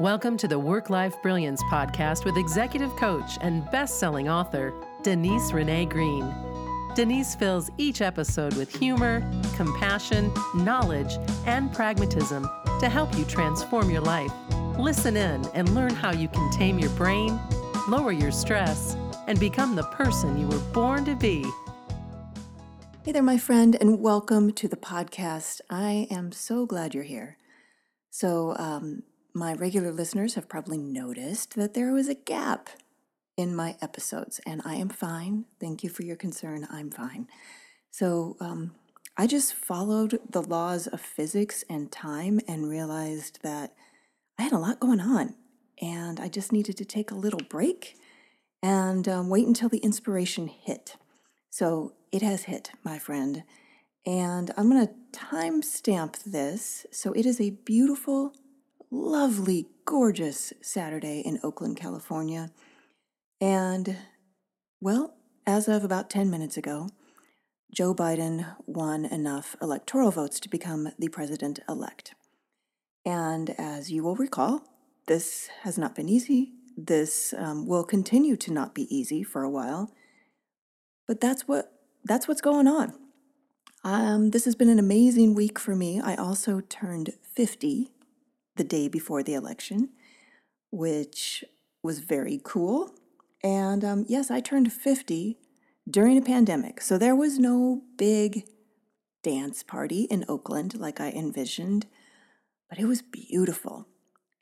Welcome to the Work Life Brilliance podcast with executive coach and best selling author, Denise Renee Green. Denise fills each episode with humor, compassion, knowledge, and pragmatism to help you transform your life. Listen in and learn how you can tame your brain, lower your stress, and become the person you were born to be. Hey there, my friend, and welcome to the podcast. I am so glad you're here. So, um, my regular listeners have probably noticed that there was a gap in my episodes, and I am fine. Thank you for your concern. I'm fine. So, um, I just followed the laws of physics and time and realized that I had a lot going on, and I just needed to take a little break and um, wait until the inspiration hit. So, it has hit, my friend. And I'm going to timestamp this. So, it is a beautiful lovely, gorgeous Saturday in Oakland, California. And, well, as of about 10 minutes ago, Joe Biden won enough electoral votes to become the president elect. And as you will recall, this has not been easy. This um, will continue to not be easy for a while. But that's what that's what's going on. Um, this has been an amazing week for me. I also turned 50 the day before the election, which was very cool. And um, yes, I turned 50 during a pandemic. So there was no big dance party in Oakland like I envisioned, but it was beautiful.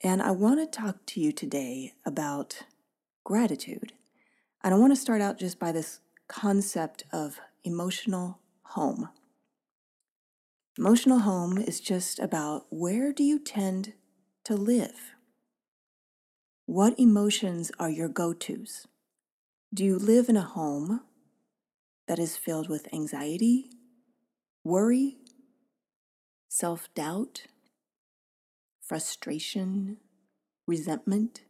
And I want to talk to you today about gratitude. And I want to start out just by this concept of emotional home. Emotional home is just about where do you tend to live? What emotions are your go tos? Do you live in a home that is filled with anxiety, worry, self doubt, frustration, resentment?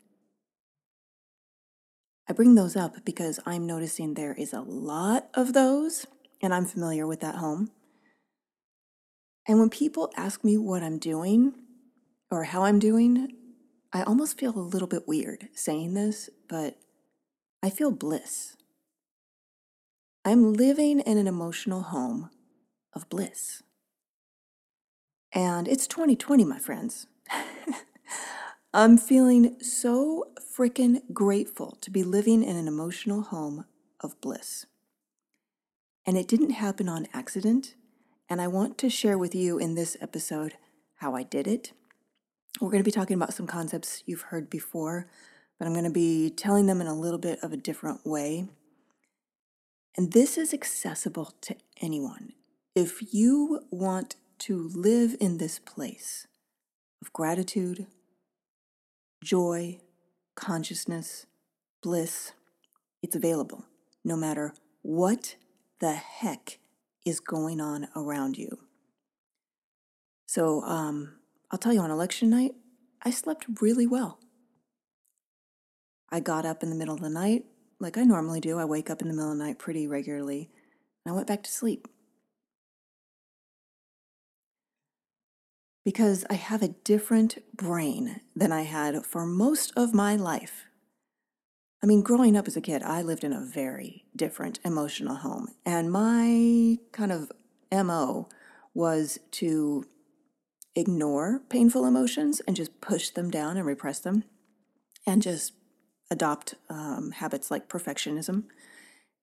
I bring those up because I'm noticing there is a lot of those, and I'm familiar with that home. And when people ask me what I'm doing, or how I'm doing, I almost feel a little bit weird saying this, but I feel bliss. I'm living in an emotional home of bliss. And it's 2020, my friends. I'm feeling so freaking grateful to be living in an emotional home of bliss. And it didn't happen on accident. And I want to share with you in this episode how I did it we're going to be talking about some concepts you've heard before, but I'm going to be telling them in a little bit of a different way. And this is accessible to anyone. If you want to live in this place of gratitude, joy, consciousness, bliss, it's available no matter what the heck is going on around you. So, um, I'll tell you, on election night, I slept really well. I got up in the middle of the night, like I normally do. I wake up in the middle of the night pretty regularly, and I went back to sleep. Because I have a different brain than I had for most of my life. I mean, growing up as a kid, I lived in a very different emotional home, and my kind of MO was to ignore painful emotions and just push them down and repress them and just adopt um, habits like perfectionism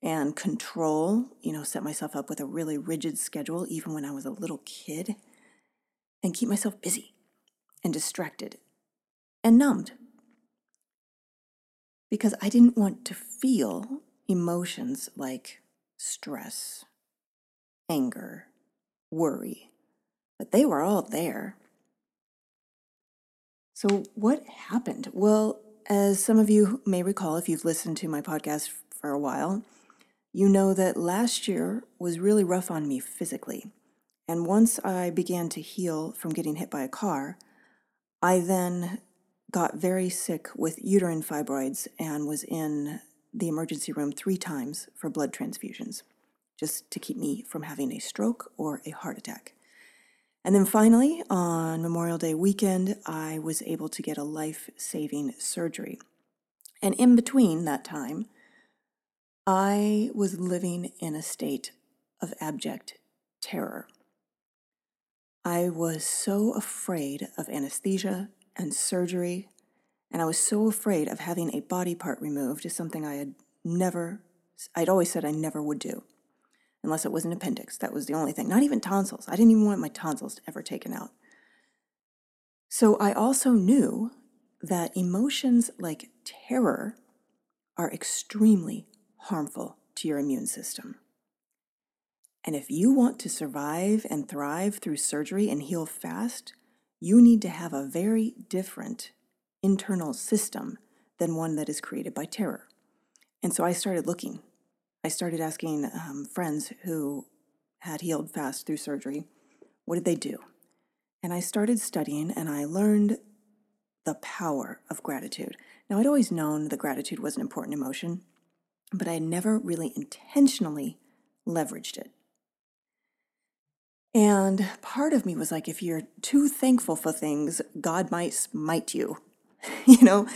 and control, you know, set myself up with a really rigid schedule even when I was a little kid and keep myself busy and distracted and numbed. Because I didn't want to feel emotions like stress, anger, worry, but they were all there. So, what happened? Well, as some of you may recall, if you've listened to my podcast for a while, you know that last year was really rough on me physically. And once I began to heal from getting hit by a car, I then got very sick with uterine fibroids and was in the emergency room three times for blood transfusions, just to keep me from having a stroke or a heart attack. And then finally, on Memorial Day weekend, I was able to get a life saving surgery. And in between that time, I was living in a state of abject terror. I was so afraid of anesthesia and surgery, and I was so afraid of having a body part removed is something I had never, I'd always said I never would do, unless it was an appendix. That was the only thing. Not even tonsils. I didn't even want my tonsils ever taken out. So I also knew that emotions like terror are extremely harmful to your immune system. And if you want to survive and thrive through surgery and heal fast, you need to have a very different internal system than one that is created by terror. And so I started looking. I started asking um, friends who had healed fast through surgery, what did they do? And I started studying and I learned the power of gratitude. Now, I'd always known that gratitude was an important emotion, but I had never really intentionally leveraged it. And part of me was like, if you're too thankful for things, God might smite you. you know,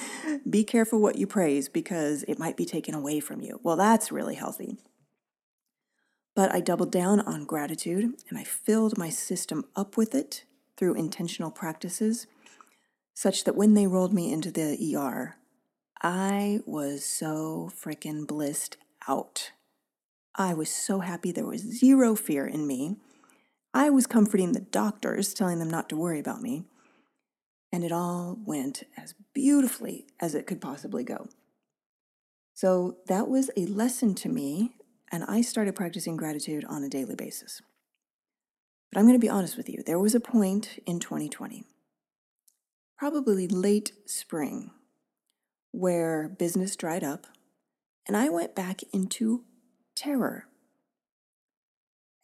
be careful what you praise because it might be taken away from you. Well, that's really healthy. But I doubled down on gratitude and I filled my system up with it through intentional practices, such that when they rolled me into the ER, I was so freaking blissed out. I was so happy. There was zero fear in me. I was comforting the doctors, telling them not to worry about me. And it all went as beautifully as it could possibly go. So that was a lesson to me, and I started practicing gratitude on a daily basis. But I'm going to be honest with you, there was a point in 2020, probably late spring, where business dried up and I went back into terror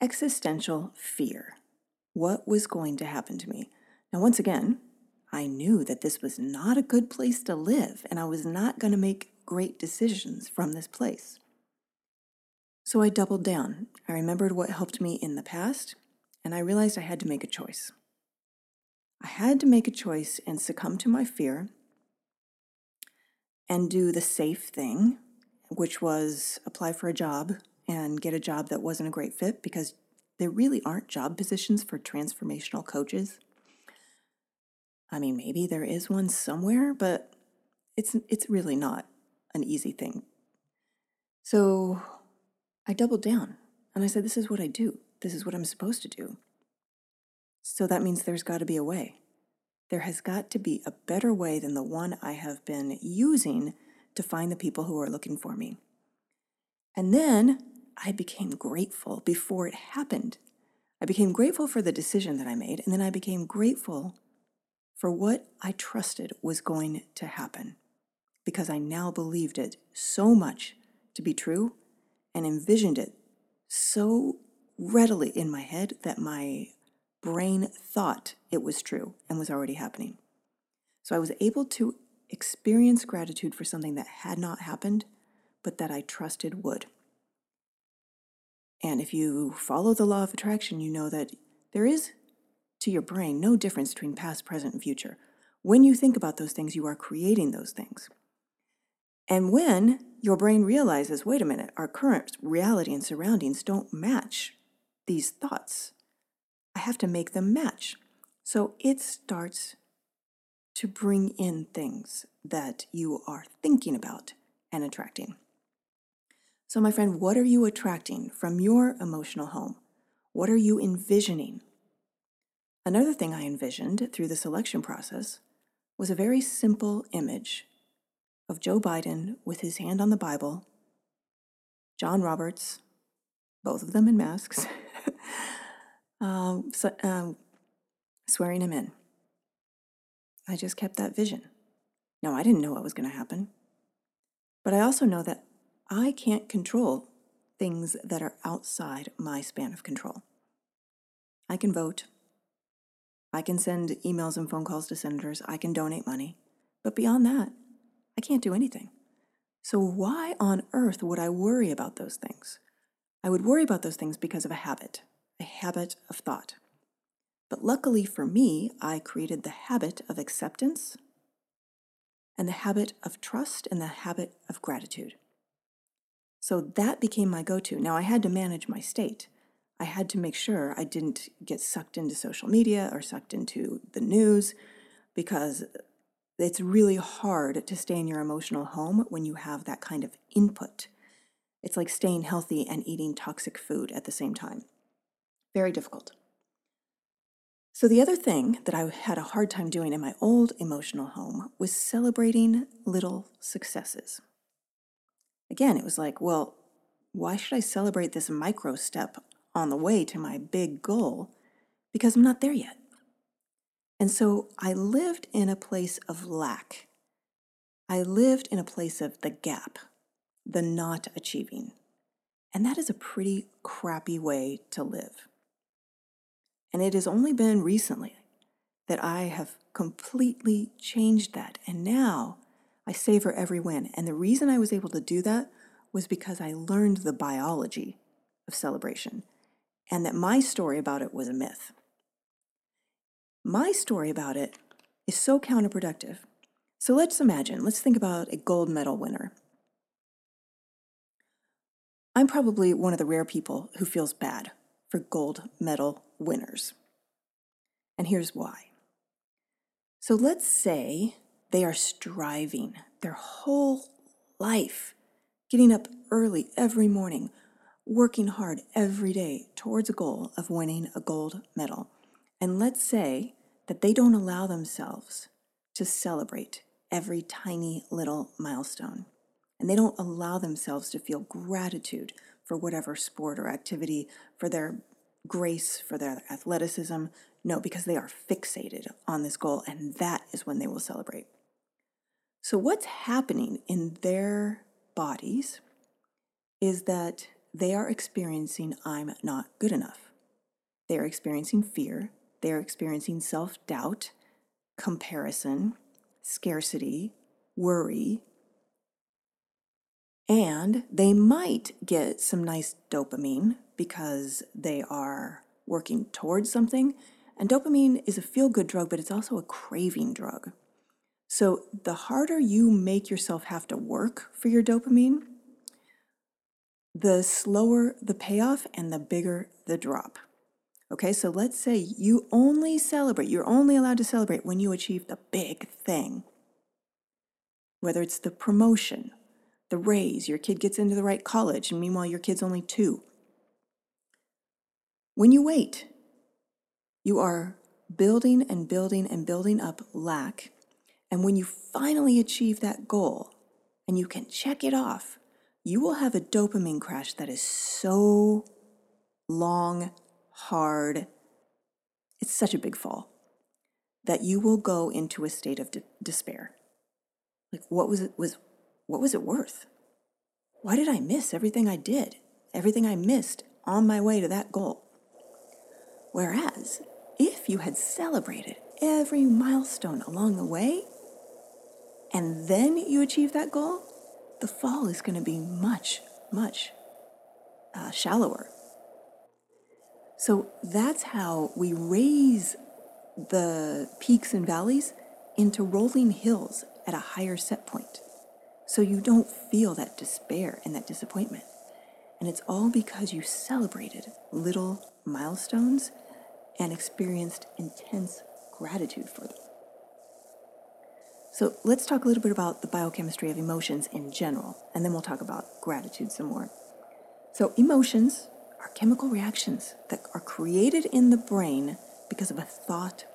existential fear. What was going to happen to me? Now, once again, I knew that this was not a good place to live, and I was not going to make great decisions from this place. So I doubled down. I remembered what helped me in the past, and I realized I had to make a choice. I had to make a choice and succumb to my fear and do the safe thing, which was apply for a job and get a job that wasn't a great fit because there really aren't job positions for transformational coaches. I mean, maybe there is one somewhere, but it's it's really not an easy thing. So I doubled down and I said, This is what I do. This is what I'm supposed to do. So that means there's got to be a way. There has got to be a better way than the one I have been using to find the people who are looking for me. And then I became grateful before it happened. I became grateful for the decision that I made, and then I became grateful for what I trusted was going to happen because I now believed it so much to be true and envisioned it so readily in my head that my brain thought it was true and was already happening. So I was able to experience gratitude for something that had not happened, but that I trusted would. And if you follow the law of attraction, you know that there is to your brain no difference between past, present, and future. When you think about those things, you are creating those things. And when your brain realizes, wait a minute, our current reality and surroundings don't match these thoughts, I have to make them match. So it starts to bring in things that you are thinking about and attracting. So, my friend, what are you attracting from your emotional home? What are you envisioning? Another thing I envisioned through the selection process was a very simple image of Joe Biden with his hand on the Bible, John Roberts, both of them in masks, um, so, um, swearing him in. I just kept that vision. Now, I didn't know what was going to happen, but I also know that I can't control things that are outside my span of control. I can vote. I can send emails and phone calls to senators. I can donate money. But beyond that, I can't do anything. So, why on earth would I worry about those things? I would worry about those things because of a habit, a habit of thought. But luckily for me, I created the habit of acceptance and the habit of trust and the habit of gratitude. So that became my go to. Now I had to manage my state. I had to make sure I didn't get sucked into social media or sucked into the news because it's really hard to stay in your emotional home when you have that kind of input. It's like staying healthy and eating toxic food at the same time. Very difficult. So, the other thing that I had a hard time doing in my old emotional home was celebrating little successes. Again, it was like, well, why should I celebrate this micro step on the way to my big goal? Because I'm not there yet. And so I lived in a place of lack. I lived in a place of the gap, the not achieving. And that is a pretty crappy way to live. And it has only been recently that I have completely changed that. And now I savor every win. And the reason I was able to do that was because I learned the biology of celebration and that my story about it was a myth. My story about it is so counterproductive. So let's imagine, let's think about a gold medal winner. I'm probably one of the rare people who feels bad for gold medal winners. And here's why. So let's say they are striving their whole life, getting up early every morning, working hard every day towards a goal of winning a gold medal. And let's say that they don't allow themselves to celebrate every tiny little milestone. And they don't allow themselves to feel gratitude for whatever sport or activity, for their grace, for their athleticism. No, because they are fixated on this goal, and that is when they will celebrate. So, what's happening in their bodies is that they are experiencing I'm not good enough. They are experiencing fear. They are experiencing self doubt, comparison, scarcity, worry. And they might get some nice dopamine because they are working towards something. And dopamine is a feel good drug, but it's also a craving drug. So the harder you make yourself have to work for your dopamine, the slower the payoff and the bigger the drop. Okay, so let's say you only celebrate, you're only allowed to celebrate when you achieve the big thing. Whether it's the promotion, the raise, your kid gets into the right college, and meanwhile your kid's only two. When you wait, you are building and building and building up lack and when you finally achieve that goal and you can check it off, you will have a dopamine crash that is so long, hard. It's such a big fall that you will go into a state of de- despair. Like what was it was what was it worth? Why did I miss everything I did? Everything I missed on my way to that goal. Whereas if you had celebrated every milestone along the way, and then you achieve that goal, the fall is going to be much, much uh, shallower. So that's how we raise the peaks and valleys into rolling hills at a higher set point. So you don't feel that despair and that disappointment. And it's all because you celebrated little milestones and experienced intense gratitude for them. So let's talk a little bit about the biochemistry of emotions in general, and then we'll talk about gratitude some more. So, emotions are chemical reactions that are created in the brain because of a thought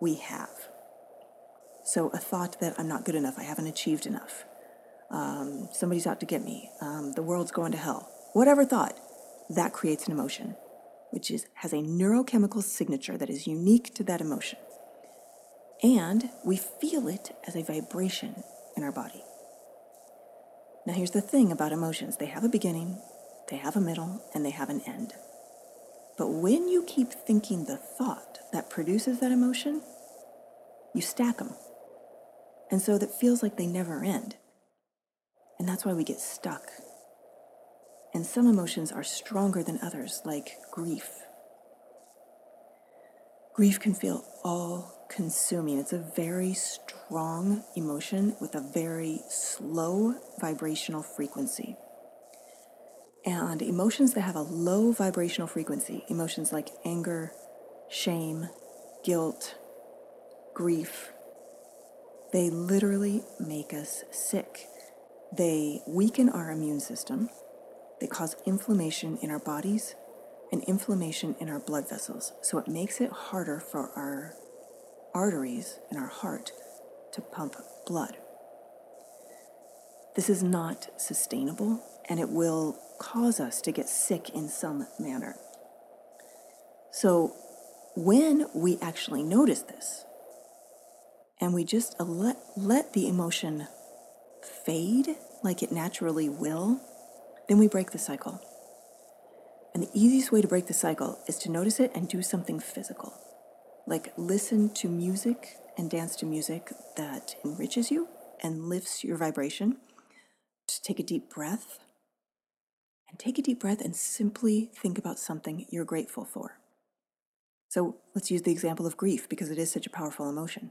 we have. So, a thought that I'm not good enough, I haven't achieved enough, um, somebody's out to get me, um, the world's going to hell, whatever thought, that creates an emotion, which is, has a neurochemical signature that is unique to that emotion and we feel it as a vibration in our body. Now, here's the thing about emotions they have a beginning, they have a middle, and they have an end. But when you keep thinking the thought that produces that emotion, you stack them. And so that feels like they never end. And that's why we get stuck. And some emotions are stronger than others, like grief Grief can feel all consuming. It's a very strong emotion with a very slow vibrational frequency. And emotions that have a low vibrational frequency, emotions like anger, shame, guilt, grief, they literally make us sick. They weaken our immune system. They cause inflammation in our bodies and inflammation in our blood vessels. So it makes it harder for our arteries in our heart to pump blood. This is not sustainable and it will cause us to get sick in some manner. So, when we actually notice this and we just let, let the emotion fade like it naturally will, then we break the cycle. And the easiest way to break the cycle is to notice it and do something physical. Like listen to music and dance to music that enriches you and lifts your vibration. Just take a deep breath. And take a deep breath and simply think about something you're grateful for. So let's use the example of grief because it is such a powerful emotion.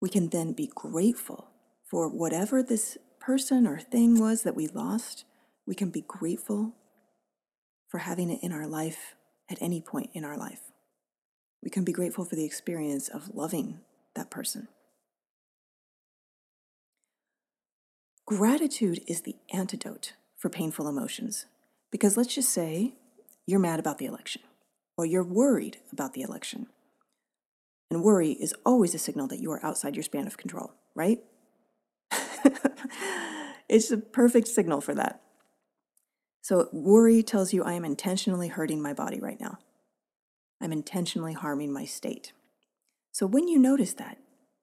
We can then be grateful for whatever this person or thing was that we lost. We can be grateful for having it in our life at any point in our life. We can be grateful for the experience of loving that person. Gratitude is the antidote for painful emotions. Because let's just say you're mad about the election or you're worried about the election. And worry is always a signal that you are outside your span of control, right? it's a perfect signal for that. So, worry tells you I am intentionally hurting my body right now. I'm intentionally harming my state. So, when you notice that,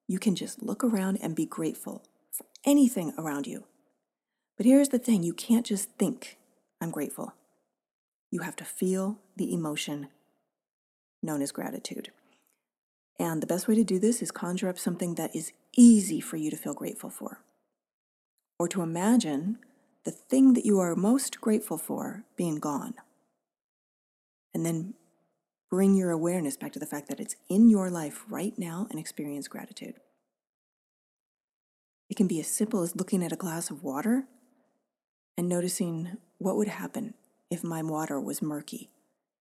you can just look around and be grateful for anything around you. But here's the thing you can't just think, I'm grateful. You have to feel the emotion known as gratitude. And the best way to do this is conjure up something that is easy for you to feel grateful for. Or to imagine the thing that you are most grateful for being gone. And then bring your awareness back to the fact that it's in your life right now and experience gratitude. It can be as simple as looking at a glass of water and noticing what would happen if my water was murky.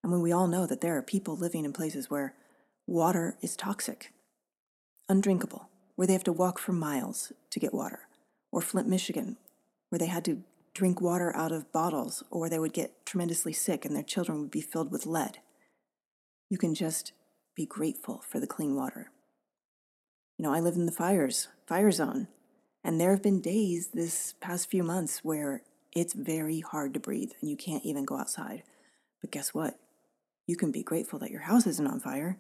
I mean, we all know that there are people living in places where water is toxic, undrinkable, where they have to walk for miles to get water, or Flint, Michigan, where they had to drink water out of bottles or they would get tremendously sick and their children would be filled with lead. You can just be grateful for the clean water. You know, I live in the fires, fire zone, and there have been days this past few months where it's very hard to breathe and you can't even go outside. But guess what? You can be grateful that your house isn't on fire.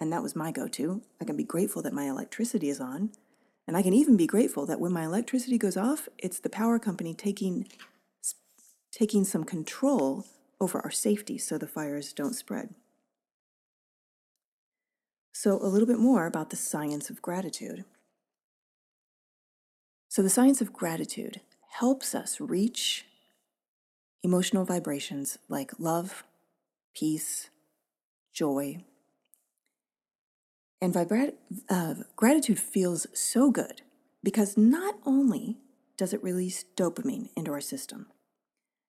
And that was my go to. I can be grateful that my electricity is on and I can even be grateful that when my electricity goes off, it's the power company taking, taking some control over our safety so the fires don't spread. So, a little bit more about the science of gratitude. So, the science of gratitude helps us reach emotional vibrations like love, peace, joy, and uh, gratitude feels so good because not only does it release dopamine into our system,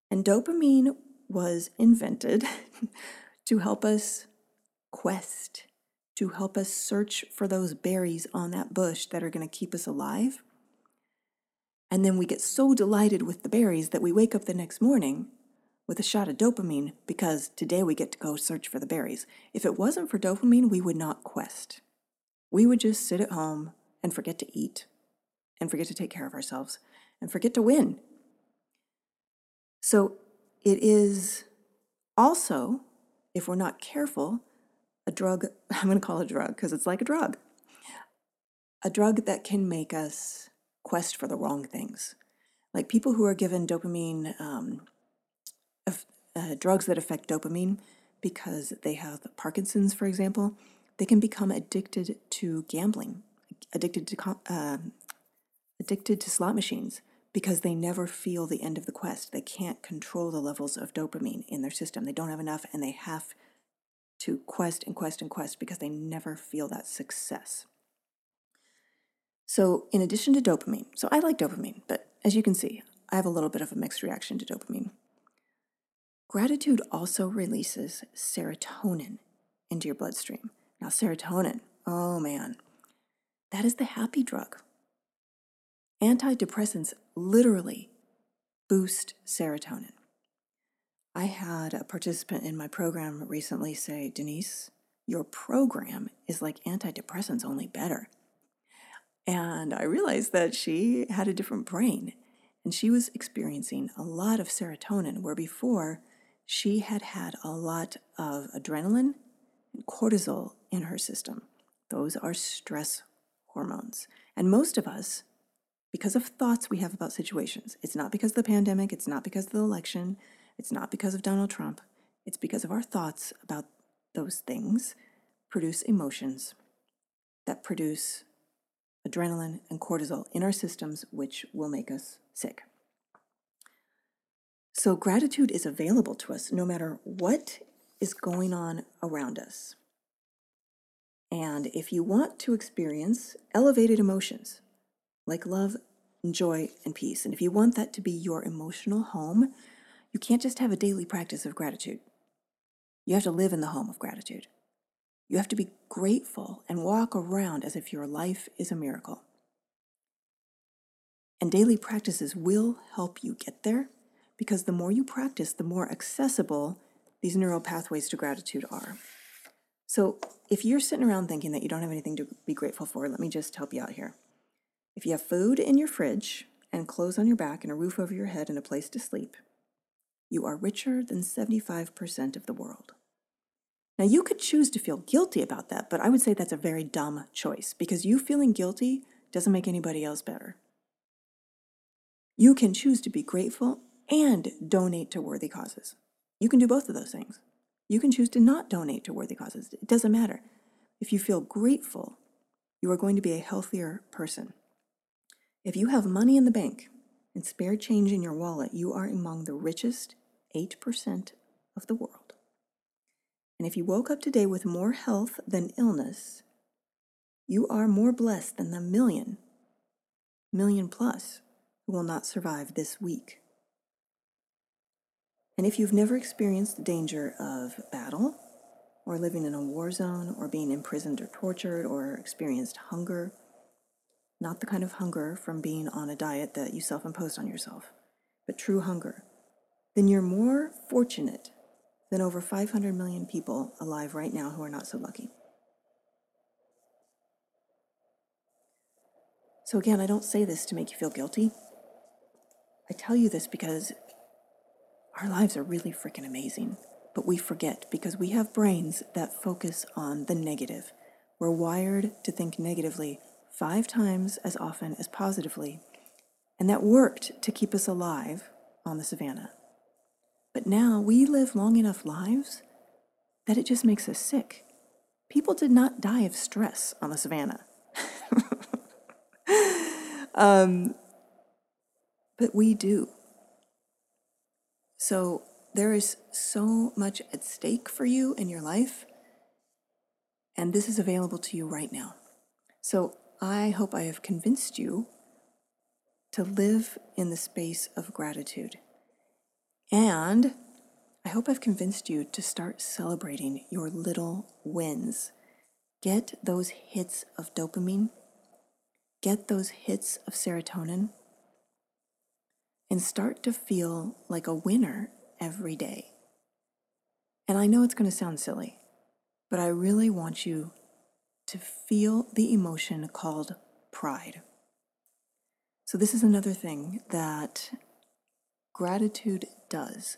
and dopamine was invented to help us quest, to help us search for those berries on that bush that are going to keep us alive. And then we get so delighted with the berries that we wake up the next morning with a shot of dopamine because today we get to go search for the berries. If it wasn't for dopamine, we would not quest. We would just sit at home and forget to eat and forget to take care of ourselves and forget to win. So it is also, if we're not careful, a drug, I'm going to call it a drug because it's like a drug, a drug that can make us quest for the wrong things. Like people who are given dopamine um, uh, drugs that affect dopamine because they have Parkinson's, for example, they can become addicted to gambling, addicted to uh, addicted to slot machines because they never feel the end of the quest. They can't control the levels of dopamine in their system. They don't have enough, and they have to quest and quest and quest because they never feel that success. So, in addition to dopamine, so I like dopamine, but as you can see, I have a little bit of a mixed reaction to dopamine. Gratitude also releases serotonin into your bloodstream. Now, serotonin, oh man, that is the happy drug. Antidepressants literally boost serotonin. I had a participant in my program recently say, Denise, your program is like antidepressants, only better. And I realized that she had a different brain and she was experiencing a lot of serotonin, where before she had had a lot of adrenaline and cortisol in her system. Those are stress hormones. And most of us, because of thoughts we have about situations, it's not because of the pandemic, it's not because of the election, it's not because of Donald Trump, it's because of our thoughts about those things produce emotions that produce adrenaline and cortisol in our systems, which will make us sick. So, gratitude is available to us no matter what is going on around us. And if you want to experience elevated emotions like love and joy and peace, and if you want that to be your emotional home, you can't just have a daily practice of gratitude. You have to live in the home of gratitude. You have to be grateful and walk around as if your life is a miracle. And daily practices will help you get there because the more you practice, the more accessible these neural pathways to gratitude are. So, if you're sitting around thinking that you don't have anything to be grateful for, let me just help you out here. If you have food in your fridge and clothes on your back and a roof over your head and a place to sleep, you are richer than 75% of the world. Now, you could choose to feel guilty about that, but I would say that's a very dumb choice because you feeling guilty doesn't make anybody else better. You can choose to be grateful and donate to worthy causes. You can do both of those things. You can choose to not donate to worthy causes. It doesn't matter. If you feel grateful, you are going to be a healthier person. If you have money in the bank and spare change in your wallet, you are among the richest 8% of the world. And if you woke up today with more health than illness, you are more blessed than the million, million plus, who will not survive this week. And if you've never experienced the danger of battle, or living in a war zone, or being imprisoned or tortured, or experienced hunger, not the kind of hunger from being on a diet that you self imposed on yourself, but true hunger, then you're more fortunate than over 500 million people alive right now who are not so lucky. So, again, I don't say this to make you feel guilty. I tell you this because our lives are really freaking amazing, but we forget because we have brains that focus on the negative. We're wired to think negatively five times as often as positively, and that worked to keep us alive on the savannah. But now we live long enough lives that it just makes us sick. People did not die of stress on the savannah. um, but we do. So there is so much at stake for you in your life, and this is available to you right now. So I hope I have convinced you to live in the space of gratitude. And I hope I've convinced you to start celebrating your little wins. Get those hits of dopamine, get those hits of serotonin, and start to feel like a winner every day. And I know it's going to sound silly, but I really want you to feel the emotion called pride. So, this is another thing that gratitude does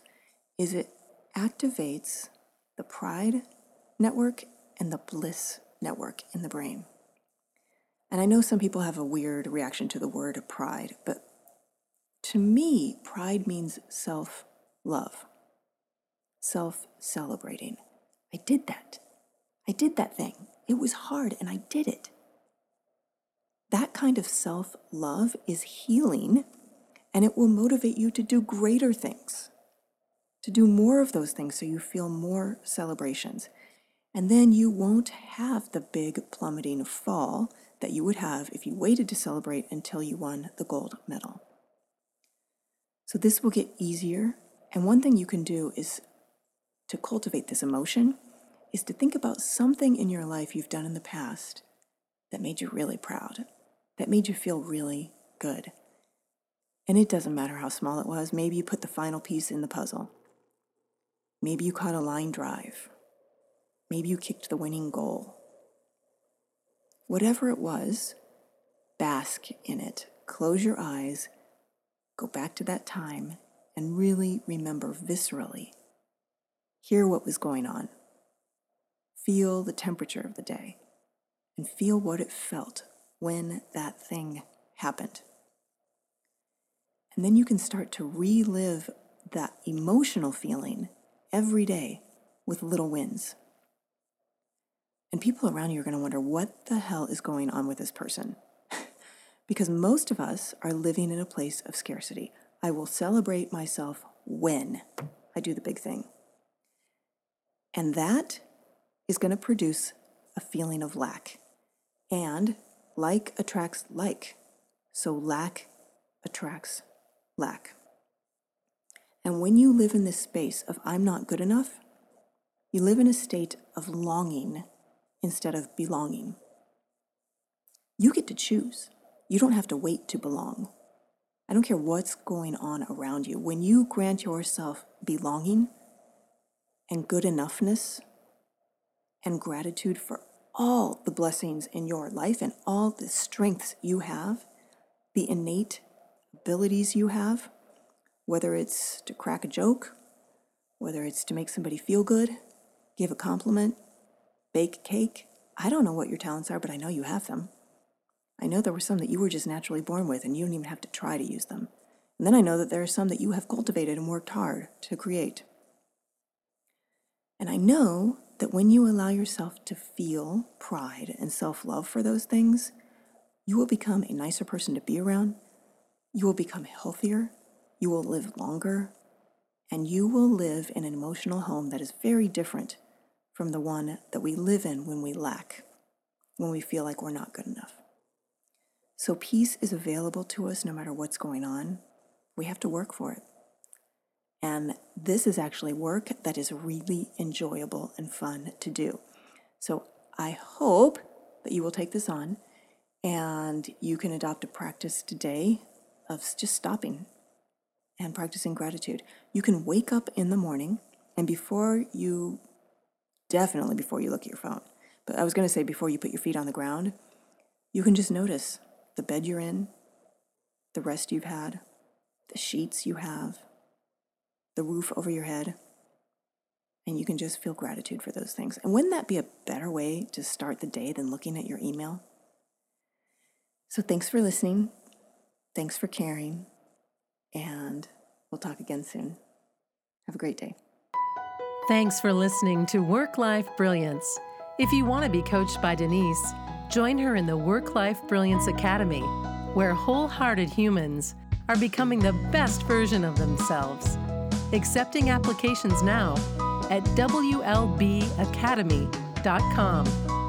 is it activates the pride network and the bliss network in the brain. And I know some people have a weird reaction to the word pride, but to me, pride means self love, self celebrating. I did that. I did that thing. It was hard and I did it. That kind of self love is healing and it will motivate you to do greater things, to do more of those things so you feel more celebrations. And then you won't have the big plummeting fall that you would have if you waited to celebrate until you won the gold medal. So this will get easier. And one thing you can do is to cultivate this emotion is to think about something in your life you've done in the past that made you really proud, that made you feel really good. And it doesn't matter how small it was. Maybe you put the final piece in the puzzle. Maybe you caught a line drive. Maybe you kicked the winning goal. Whatever it was, bask in it. Close your eyes, go back to that time, and really remember viscerally. Hear what was going on. Feel the temperature of the day and feel what it felt when that thing happened. And then you can start to relive that emotional feeling every day with little wins. And people around you are going to wonder what the hell is going on with this person? because most of us are living in a place of scarcity. I will celebrate myself when I do the big thing. And that is going to produce a feeling of lack. And like attracts like. So lack attracts lack. And when you live in this space of I'm not good enough, you live in a state of longing instead of belonging. You get to choose. You don't have to wait to belong. I don't care what's going on around you. When you grant yourself belonging and good enoughness and gratitude for all the blessings in your life and all the strengths you have, the innate abilities you have, whether it's to crack a joke, whether it's to make somebody feel good, give a compliment, bake a cake. I don't know what your talents are, but I know you have them. I know there were some that you were just naturally born with and you don't even have to try to use them. And then I know that there are some that you have cultivated and worked hard to create. And I know that when you allow yourself to feel pride and self love for those things, you will become a nicer person to be around. You will become healthier. You will live longer. And you will live in an emotional home that is very different from the one that we live in when we lack, when we feel like we're not good enough. So, peace is available to us no matter what's going on. We have to work for it. And this is actually work that is really enjoyable and fun to do. So I hope that you will take this on and you can adopt a practice today of just stopping and practicing gratitude. You can wake up in the morning and before you, definitely before you look at your phone, but I was going to say before you put your feet on the ground, you can just notice the bed you're in, the rest you've had, the sheets you have, the roof over your head, and you can just feel gratitude for those things. And wouldn't that be a better way to start the day than looking at your email? So thanks for listening. Thanks for caring. And we'll talk again soon. Have a great day. Thanks for listening to Work Life Brilliance. If you want to be coached by Denise, join her in the Work Life Brilliance Academy, where wholehearted humans are becoming the best version of themselves accepting applications now at WLBacademy.com.